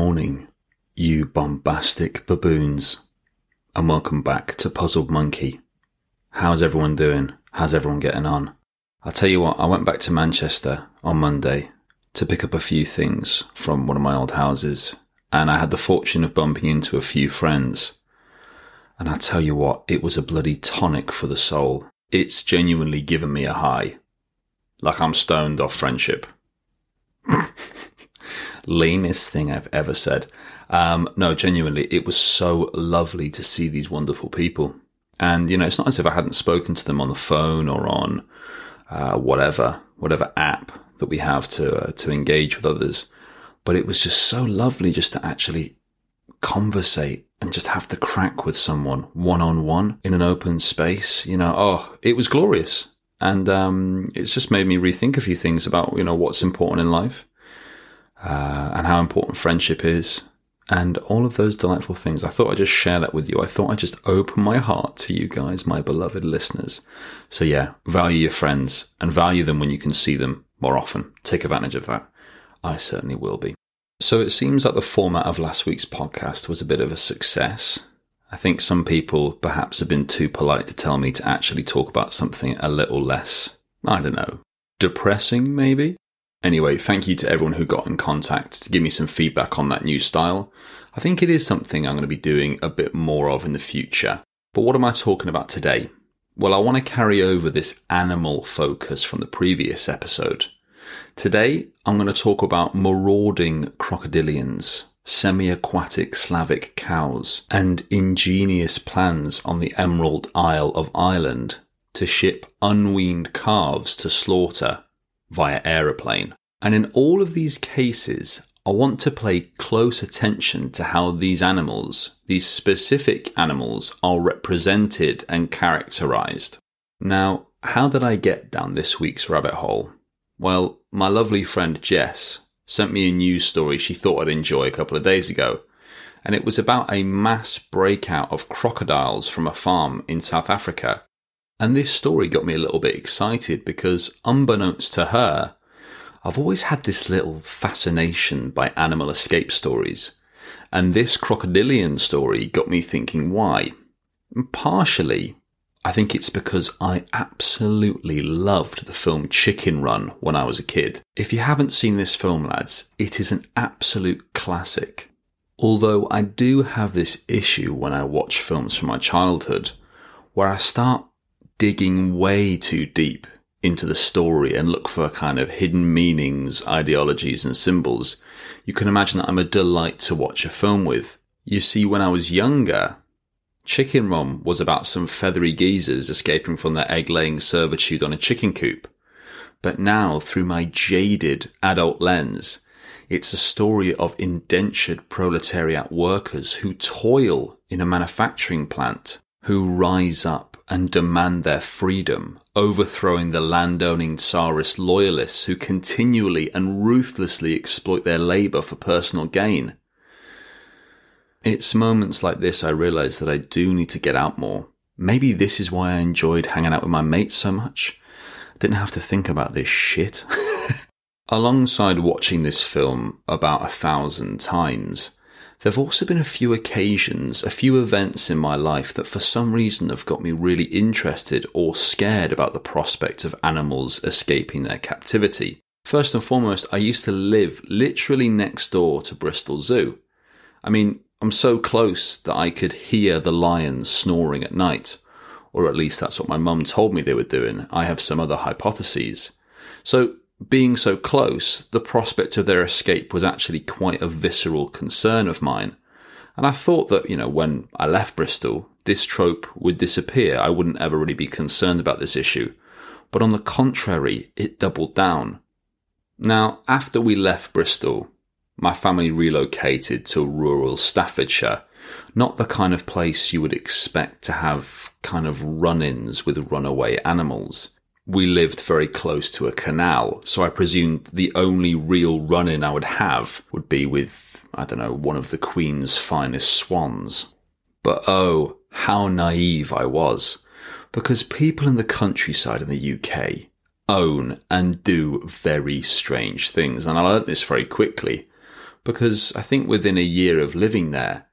Morning, you bombastic baboons, and welcome back to Puzzled Monkey. How's everyone doing? How's everyone getting on? I'll tell you what, I went back to Manchester on Monday to pick up a few things from one of my old houses, and I had the fortune of bumping into a few friends. And I tell you what, it was a bloody tonic for the soul. It's genuinely given me a high. Like I'm stoned off friendship. lamest thing I've ever said. Um, no, genuinely, it was so lovely to see these wonderful people. And, you know, it's not as if I hadn't spoken to them on the phone or on uh, whatever, whatever app that we have to, uh, to engage with others. But it was just so lovely just to actually conversate and just have to crack with someone one on one in an open space. You know, oh, it was glorious. And um, it's just made me rethink a few things about, you know, what's important in life uh, and how important friendship is, and all of those delightful things. I thought I'd just share that with you. I thought I'd just open my heart to you guys, my beloved listeners. So, yeah, value your friends and value them when you can see them more often. Take advantage of that. I certainly will be. So, it seems like the format of last week's podcast was a bit of a success. I think some people perhaps have been too polite to tell me to actually talk about something a little less, I don't know, depressing maybe? Anyway, thank you to everyone who got in contact to give me some feedback on that new style. I think it is something I'm going to be doing a bit more of in the future. But what am I talking about today? Well, I want to carry over this animal focus from the previous episode. Today, I'm going to talk about marauding crocodilians, semi aquatic Slavic cows, and ingenious plans on the Emerald Isle of Ireland to ship unweaned calves to slaughter via aeroplane. And in all of these cases, I want to pay close attention to how these animals, these specific animals, are represented and characterized. Now, how did I get down this week's rabbit hole? Well, my lovely friend Jess sent me a news story she thought I'd enjoy a couple of days ago, and it was about a mass breakout of crocodiles from a farm in South Africa and this story got me a little bit excited because, unbeknownst to her, I've always had this little fascination by animal escape stories. And this crocodilian story got me thinking why. partially, I think it's because I absolutely loved the film Chicken Run when I was a kid. If you haven't seen this film, lads, it is an absolute classic. Although I do have this issue when I watch films from my childhood, where I start digging way too deep into the story and look for kind of hidden meanings, ideologies, and symbols, you can imagine that I'm a delight to watch a film with. You see, when I was younger, Chicken Run was about some feathery geezers escaping from their egg laying servitude on a chicken coop. But now, through my jaded adult lens, it's a story of indentured proletariat workers who toil in a manufacturing plant, who rise up and demand their freedom, overthrowing the landowning Tsarist loyalists who continually and ruthlessly exploit their labour for personal gain. It's moments like this I realise that I do need to get out more. Maybe this is why I enjoyed hanging out with my mates so much. Didn't have to think about this shit. Alongside watching this film about a thousand times, there have also been a few occasions, a few events in my life that for some reason have got me really interested or scared about the prospect of animals escaping their captivity. First and foremost, I used to live literally next door to Bristol Zoo. I mean, I'm so close that I could hear the lions snoring at night, or at least that's what my mum told me they were doing. I have some other hypotheses. So being so close, the prospect of their escape was actually quite a visceral concern of mine. And I thought that, you know, when I left Bristol, this trope would disappear. I wouldn't ever really be concerned about this issue. But on the contrary, it doubled down. Now, after we left Bristol, my family relocated to rural Staffordshire, not the kind of place you would expect to have kind of run ins with runaway animals we lived very close to a canal, so I presumed the only real run in I would have would be with, I don't know, one of the Queen's finest swans. But oh, how naive I was, because people in the countryside in the UK own and do very strange things, and I learnt this very quickly. because I think within a year of living there,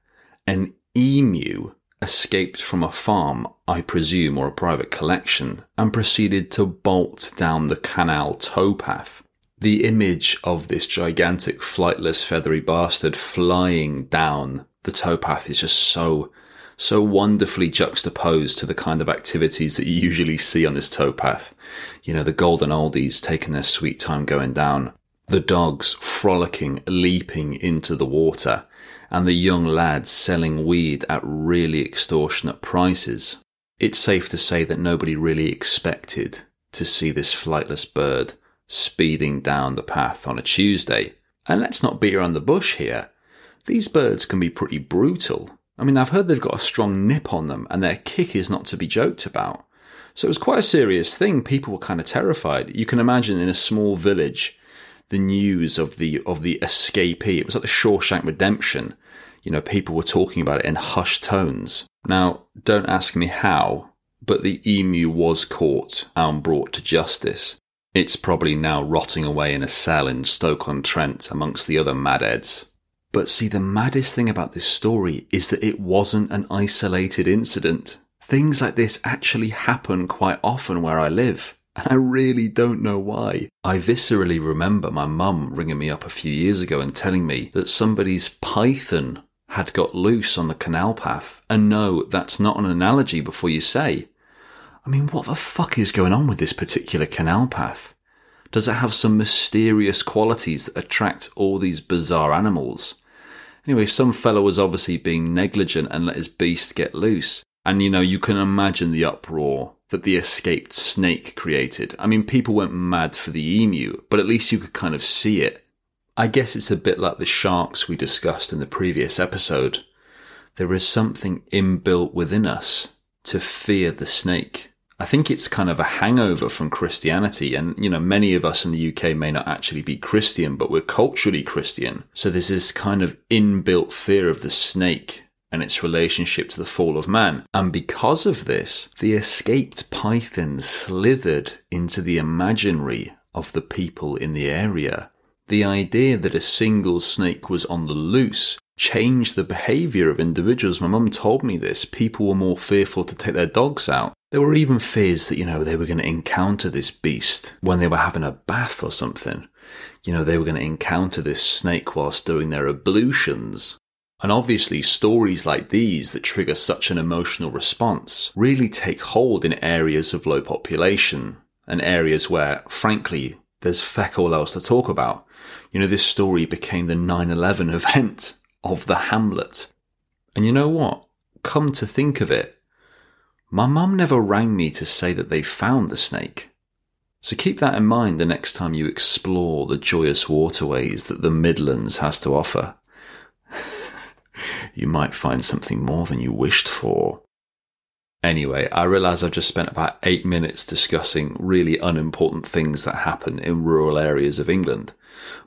an emu escaped from a farm, I presume, or a private collection, and proceeded to bolt down the canal towpath. The image of this gigantic, flightless, feathery bastard flying down the towpath is just so, so wonderfully juxtaposed to the kind of activities that you usually see on this towpath. You know, the golden oldies taking their sweet time going down, the dogs frolicking, leaping into the water, and the young lads selling weed at really extortionate prices. It's safe to say that nobody really expected to see this flightless bird speeding down the path on a Tuesday. And let's not beat around the bush here. These birds can be pretty brutal. I mean, I've heard they've got a strong nip on them, and their kick is not to be joked about. So it was quite a serious thing. People were kind of terrified. You can imagine in a small village, the news of the of the escapee. It was like the Shawshank Redemption. You know, people were talking about it in hushed tones. Now, don't ask me how, but the emu was caught and brought to justice. It's probably now rotting away in a cell in Stoke-on-Trent amongst the other madheads. But see, the maddest thing about this story is that it wasn't an isolated incident. Things like this actually happen quite often where I live. And I really don't know why. I viscerally remember my mum ringing me up a few years ago and telling me that somebody's python had got loose on the canal path. And no, that's not an analogy before you say. I mean, what the fuck is going on with this particular canal path? Does it have some mysterious qualities that attract all these bizarre animals? Anyway, some fellow was obviously being negligent and let his beast get loose. And you know, you can imagine the uproar that the escaped snake created. I mean, people went mad for the emu, but at least you could kind of see it. I guess it's a bit like the sharks we discussed in the previous episode. There is something inbuilt within us to fear the snake. I think it's kind of a hangover from Christianity. And, you know, many of us in the UK may not actually be Christian, but we're culturally Christian. So there's this kind of inbuilt fear of the snake and its relationship to the fall of man. And because of this, the escaped python slithered into the imaginary of the people in the area. The idea that a single snake was on the loose changed the behavior of individuals. My mum told me this. People were more fearful to take their dogs out. There were even fears that, you know, they were going to encounter this beast when they were having a bath or something. You know, they were going to encounter this snake whilst doing their ablutions. And obviously, stories like these that trigger such an emotional response really take hold in areas of low population and areas where, frankly, there's feck all else to talk about. You know, this story became the 9 11 event of the hamlet. And you know what? Come to think of it, my mum never rang me to say that they found the snake. So keep that in mind the next time you explore the joyous waterways that the Midlands has to offer. You might find something more than you wished for. Anyway, I realise I've just spent about eight minutes discussing really unimportant things that happen in rural areas of England.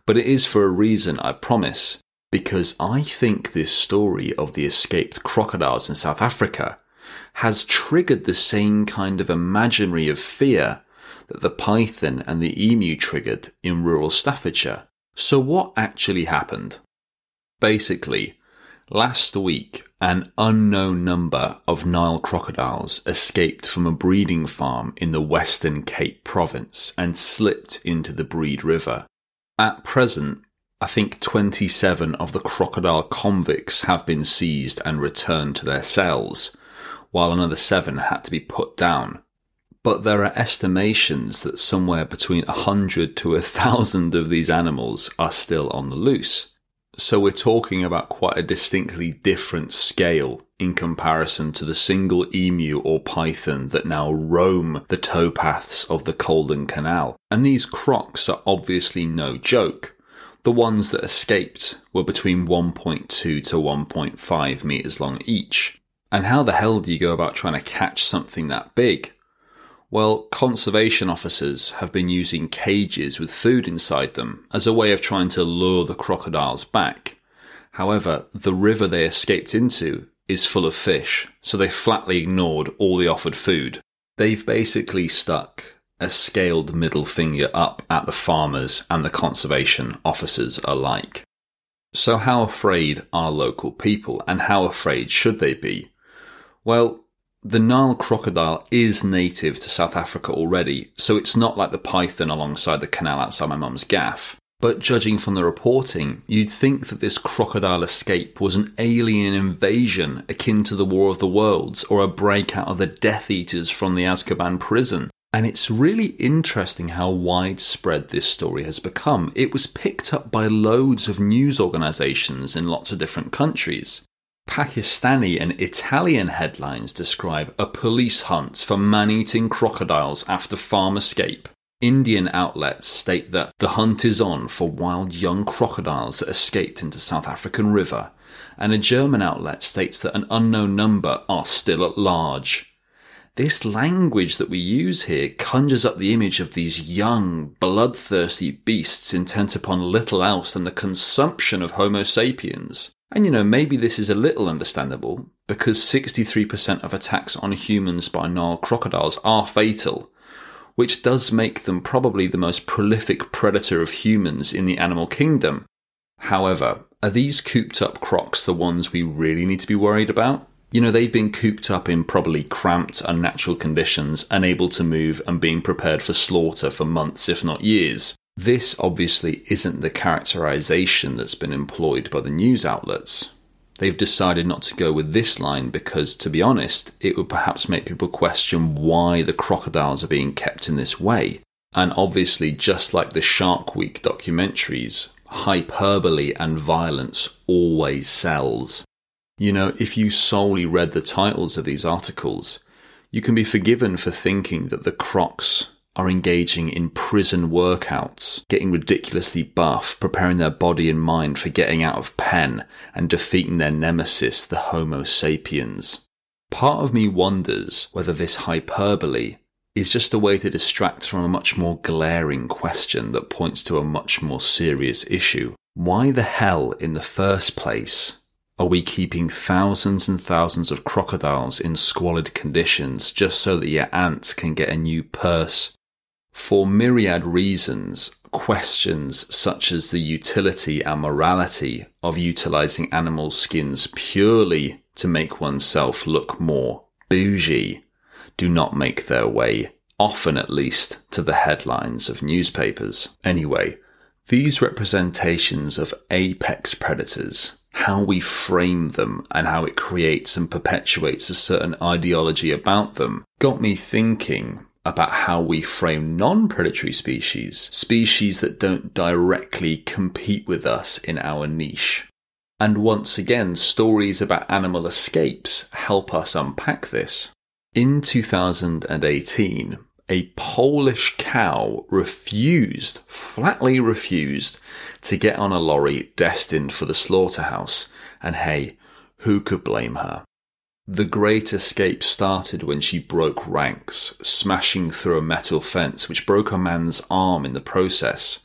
But it is for a reason, I promise because I think this story of the escaped crocodiles in South Africa has triggered the same kind of imaginary of fear that the python and the emu triggered in rural Staffordshire. So, what actually happened? Basically, last week, an unknown number of Nile crocodiles escaped from a breeding farm in the Western Cape province and slipped into the Breede River. At present, I think 27 of the crocodile convicts have been seized and returned to their cells, while another seven had to be put down. But there are estimations that somewhere between 100 to 1,000 of these animals are still on the loose. So we're talking about quite a distinctly different scale in comparison to the single emu or python that now roam the towpaths of the Caldon Canal. And these crocs are obviously no joke. The ones that escaped were between 1.2 to 1.5 meters long each. And how the hell do you go about trying to catch something that big? Well, conservation officers have been using cages with food inside them as a way of trying to lure the crocodiles back. However, the river they escaped into is full of fish, so they flatly ignored all the offered food. They've basically stuck a scaled middle finger up at the farmers and the conservation officers alike. So, how afraid are local people, and how afraid should they be? Well, the Nile crocodile is native to South Africa already, so it's not like the python alongside the canal outside my mum's gaff. But judging from the reporting, you'd think that this crocodile escape was an alien invasion akin to the War of the Worlds or a breakout of the Death Eaters from the Azkaban prison. And it's really interesting how widespread this story has become. It was picked up by loads of news organisations in lots of different countries. Pakistani and Italian headlines describe a police hunt for man eating crocodiles after farm escape. Indian outlets state that the hunt is on for wild young crocodiles that escaped into South African river, and a German outlet states that an unknown number are still at large. This language that we use here conjures up the image of these young, bloodthirsty beasts intent upon little else than the consumption of Homo sapiens. And you know, maybe this is a little understandable because 63% of attacks on humans by Nile crocodiles are fatal, which does make them probably the most prolific predator of humans in the animal kingdom. However, are these cooped up crocs the ones we really need to be worried about? You know, they've been cooped up in probably cramped, unnatural conditions, unable to move, and being prepared for slaughter for months, if not years. This obviously isn't the characterization that's been employed by the news outlets. They've decided not to go with this line because, to be honest, it would perhaps make people question why the crocodiles are being kept in this way. And obviously, just like the Shark Week documentaries, hyperbole and violence always sells. You know, if you solely read the titles of these articles, you can be forgiven for thinking that the crocs are engaging in prison workouts, getting ridiculously buff, preparing their body and mind for getting out of pen and defeating their nemesis, the Homo sapiens. Part of me wonders whether this hyperbole is just a way to distract from a much more glaring question that points to a much more serious issue. Why the hell, in the first place, are we keeping thousands and thousands of crocodiles in squalid conditions just so that your aunt can get a new purse for myriad reasons, questions such as the utility and morality of utilizing animal skins purely to make oneself look more bougie do not make their way, often at least, to the headlines of newspapers. Anyway, these representations of apex predators, how we frame them and how it creates and perpetuates a certain ideology about them, got me thinking about how we frame non predatory species, species that don't directly compete with us in our niche. And once again, stories about animal escapes help us unpack this. In 2018, a Polish cow refused, flatly refused, to get on a lorry destined for the slaughterhouse. And hey, who could blame her? The Great Escape started when she broke ranks, smashing through a metal fence which broke a man's arm in the process,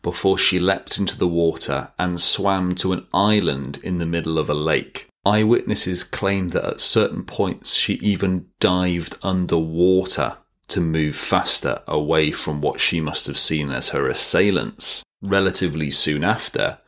before she leapt into the water and swam to an island in the middle of a lake. Eyewitnesses claim that at certain points she even dived underwater to move faster away from what she must have seen as her assailants. Relatively soon after,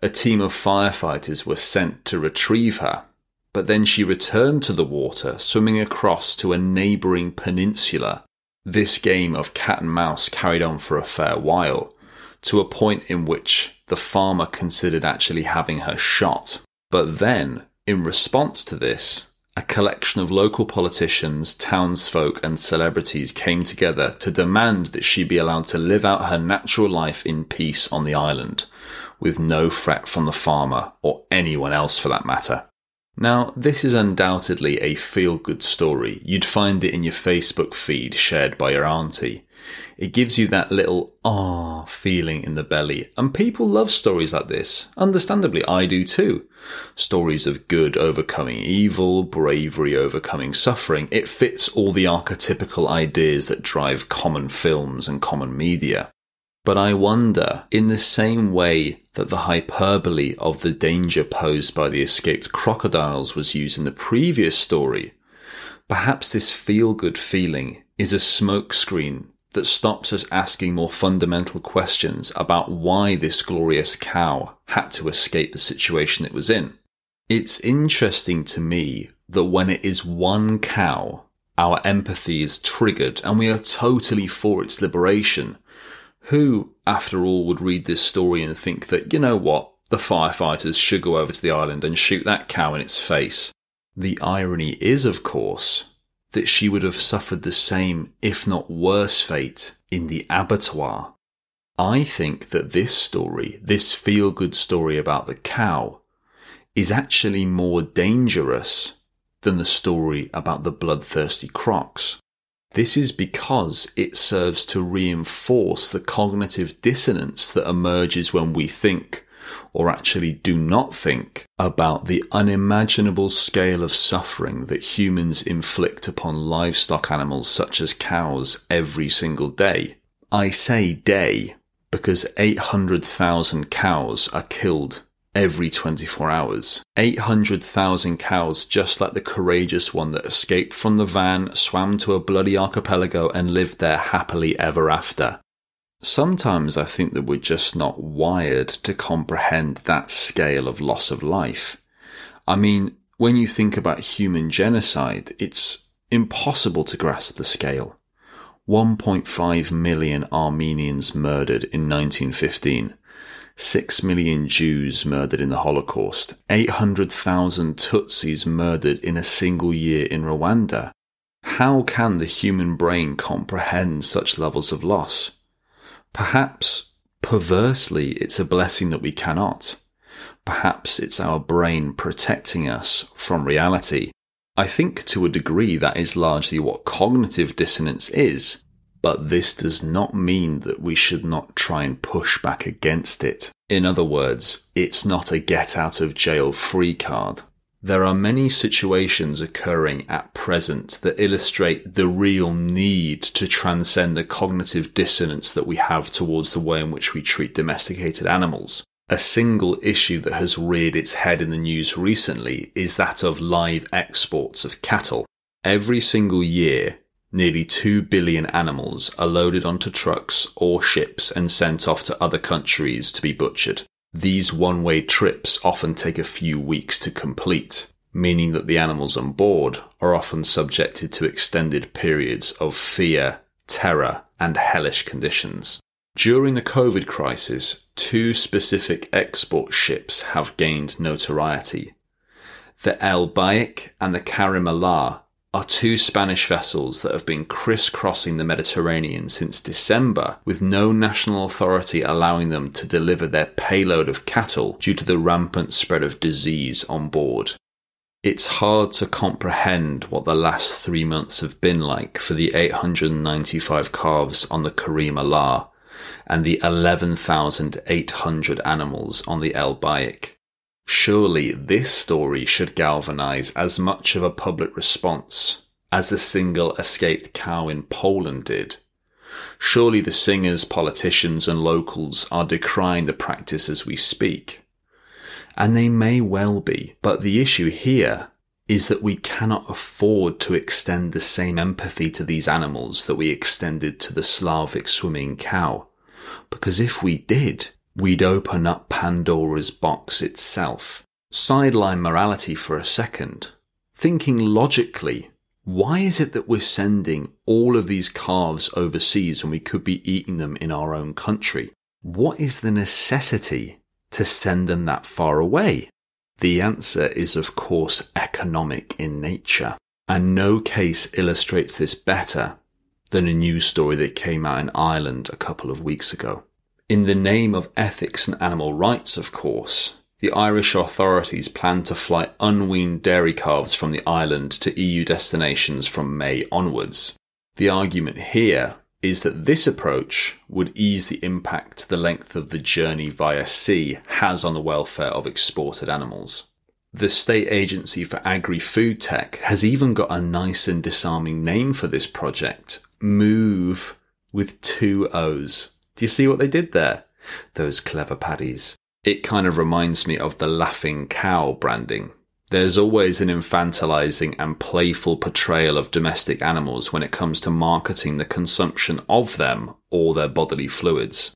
a team of firefighters were sent to retrieve her but then she returned to the water, swimming across to a neighbouring peninsula. This game of cat and mouse carried on for a fair while, to a point in which the farmer considered actually having her shot. But then, in response to this, a collection of local politicians, townsfolk, and celebrities came together to demand that she be allowed to live out her natural life in peace on the island, with no threat from the farmer or anyone else for that matter. Now, this is undoubtedly a feel good story. You'd find it in your Facebook feed shared by your auntie. It gives you that little ah feeling in the belly. And people love stories like this. Understandably, I do too. Stories of good overcoming evil, bravery overcoming suffering. It fits all the archetypical ideas that drive common films and common media. But I wonder, in the same way that the hyperbole of the danger posed by the escaped crocodiles was used in the previous story, perhaps this feel good feeling is a smokescreen that stops us asking more fundamental questions about why this glorious cow had to escape the situation it was in. It's interesting to me that when it is one cow, our empathy is triggered and we are totally for its liberation. Who, after all, would read this story and think that, you know what, the firefighters should go over to the island and shoot that cow in its face? The irony is, of course, that she would have suffered the same, if not worse, fate in the abattoir. I think that this story, this feel good story about the cow, is actually more dangerous than the story about the bloodthirsty crocs. This is because it serves to reinforce the cognitive dissonance that emerges when we think, or actually do not think about the unimaginable scale of suffering that humans inflict upon livestock animals such as cows every single day. I say day because 800,000 cows are killed every 24 hours. 800,000 cows, just like the courageous one that escaped from the van, swam to a bloody archipelago, and lived there happily ever after. Sometimes I think that we're just not wired to comprehend that scale of loss of life. I mean, when you think about human genocide, it's impossible to grasp the scale. 1.5 million Armenians murdered in 1915. 6 million Jews murdered in the Holocaust, 800,000 Tutsis murdered in a single year in Rwanda. How can the human brain comprehend such levels of loss? Perhaps, perversely, it's a blessing that we cannot. Perhaps it's our brain protecting us from reality. I think to a degree that is largely what cognitive dissonance is, but this does not mean that we should not try and push back against it. In other words, it's not a get out of jail free card. There are many situations occurring at present that illustrate the real need to transcend the cognitive dissonance that we have towards the way in which we treat domesticated animals. A single issue that has reared its head in the news recently is that of live exports of cattle. Every single year, nearly 2 billion animals are loaded onto trucks or ships and sent off to other countries to be butchered. These one way trips often take a few weeks to complete, meaning that the animals on board are often subjected to extended periods of fear, terror, and hellish conditions. During the COVID crisis, two specific export ships have gained notoriety. The Elbeik and the Karim Allah are two Spanish vessels that have been crisscrossing the Mediterranean since December, with no national authority allowing them to deliver their payload of cattle due to the rampant spread of disease on board. It's hard to comprehend what the last three months have been like for the 895 calves on the Karim Allah and the 11,800 animals on the Elbeik. Surely this story should galvanize as much of a public response as the single escaped cow in Poland did. Surely the singers, politicians, and locals are decrying the practice as we speak. And they may well be, but the issue here is that we cannot afford to extend the same empathy to these animals that we extended to the Slavic swimming cow. Because if we did, we'd open up Pandora's box itself. Sideline morality for a second. Thinking logically, why is it that we're sending all of these calves overseas when we could be eating them in our own country? What is the necessity to send them that far away? The answer is, of course, economic in nature. And no case illustrates this better than a news story that came out in Ireland a couple of weeks ago. In the name of ethics and animal rights, of course, the Irish authorities plan to fly unweaned dairy calves from the island to EU destinations from May onwards. The argument here is that this approach would ease the impact the length of the journey via sea has on the welfare of exported animals. The State Agency for Agri Food Tech has even got a nice and disarming name for this project Move with two O's. Do you see what they did there? Those clever paddies. It kind of reminds me of the laughing cow branding. There's always an infantilizing and playful portrayal of domestic animals when it comes to marketing the consumption of them or their bodily fluids.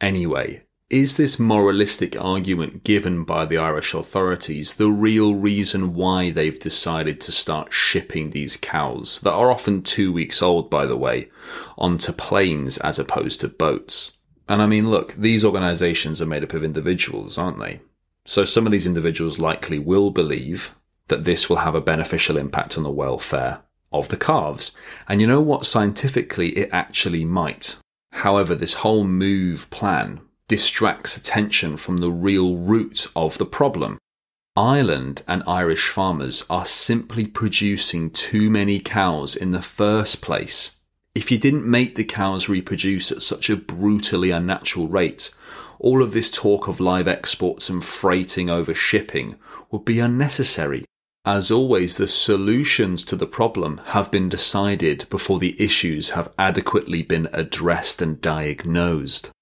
Anyway, is this moralistic argument given by the Irish authorities the real reason why they've decided to start shipping these cows, that are often two weeks old by the way, onto planes as opposed to boats? And I mean, look, these organizations are made up of individuals, aren't they? So some of these individuals likely will believe that this will have a beneficial impact on the welfare of the calves. And you know what? Scientifically, it actually might. However, this whole move plan distracts attention from the real root of the problem. Ireland and Irish farmers are simply producing too many cows in the first place. If you didn't make the cows reproduce at such a brutally unnatural rate, all of this talk of live exports and freighting over shipping would be unnecessary. As always, the solutions to the problem have been decided before the issues have adequately been addressed and diagnosed.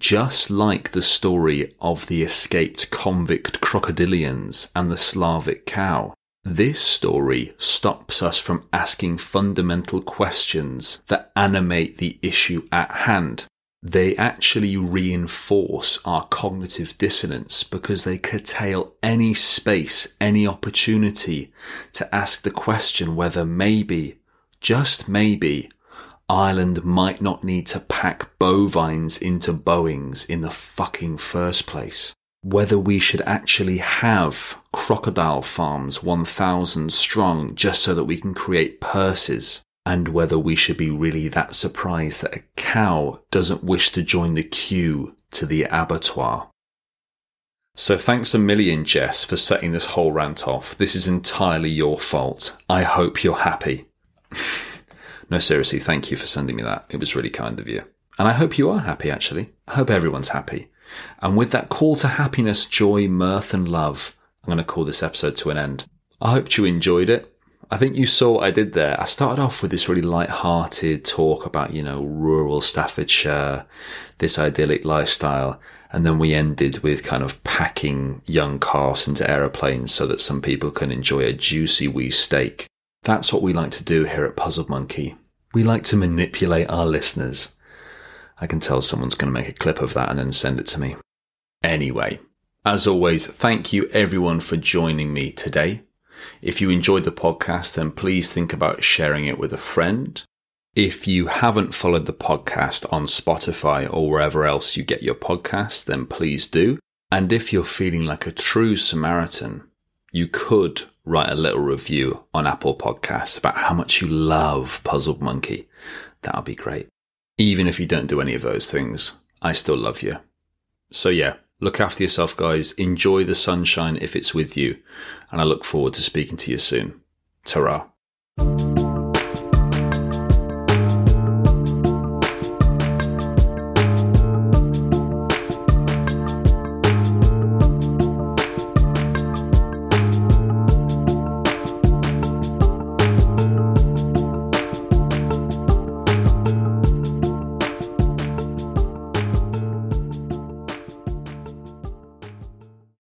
Just like the story of the escaped convict crocodilians and the Slavic cow, this story stops us from asking fundamental questions that animate the issue at hand. They actually reinforce our cognitive dissonance because they curtail any space, any opportunity to ask the question whether maybe, just maybe, Ireland might not need to pack bovines into Boeings in the fucking first place. Whether we should actually have crocodile farms 1000 strong just so that we can create purses. And whether we should be really that surprised that a cow doesn't wish to join the queue to the abattoir. So thanks a million, Jess, for setting this whole rant off. This is entirely your fault. I hope you're happy. No, seriously, thank you for sending me that. It was really kind of you. And I hope you are happy, actually. I hope everyone's happy. And with that call to happiness, joy, mirth, and love, I'm going to call this episode to an end. I hope you enjoyed it. I think you saw what I did there. I started off with this really light-hearted talk about, you know, rural Staffordshire, this idyllic lifestyle. And then we ended with kind of packing young calves into aeroplanes so that some people can enjoy a juicy wee steak. That's what we like to do here at Puzzle Monkey. We like to manipulate our listeners. I can tell someone's going to make a clip of that and then send it to me. Anyway, as always, thank you everyone for joining me today. If you enjoyed the podcast, then please think about sharing it with a friend. If you haven't followed the podcast on Spotify or wherever else you get your podcasts, then please do. And if you're feeling like a true Samaritan, you could write a little review on Apple Podcasts about how much you love Puzzle Monkey. That would be great. Even if you don't do any of those things, I still love you. So, yeah, look after yourself, guys. Enjoy the sunshine if it's with you. And I look forward to speaking to you soon. Ta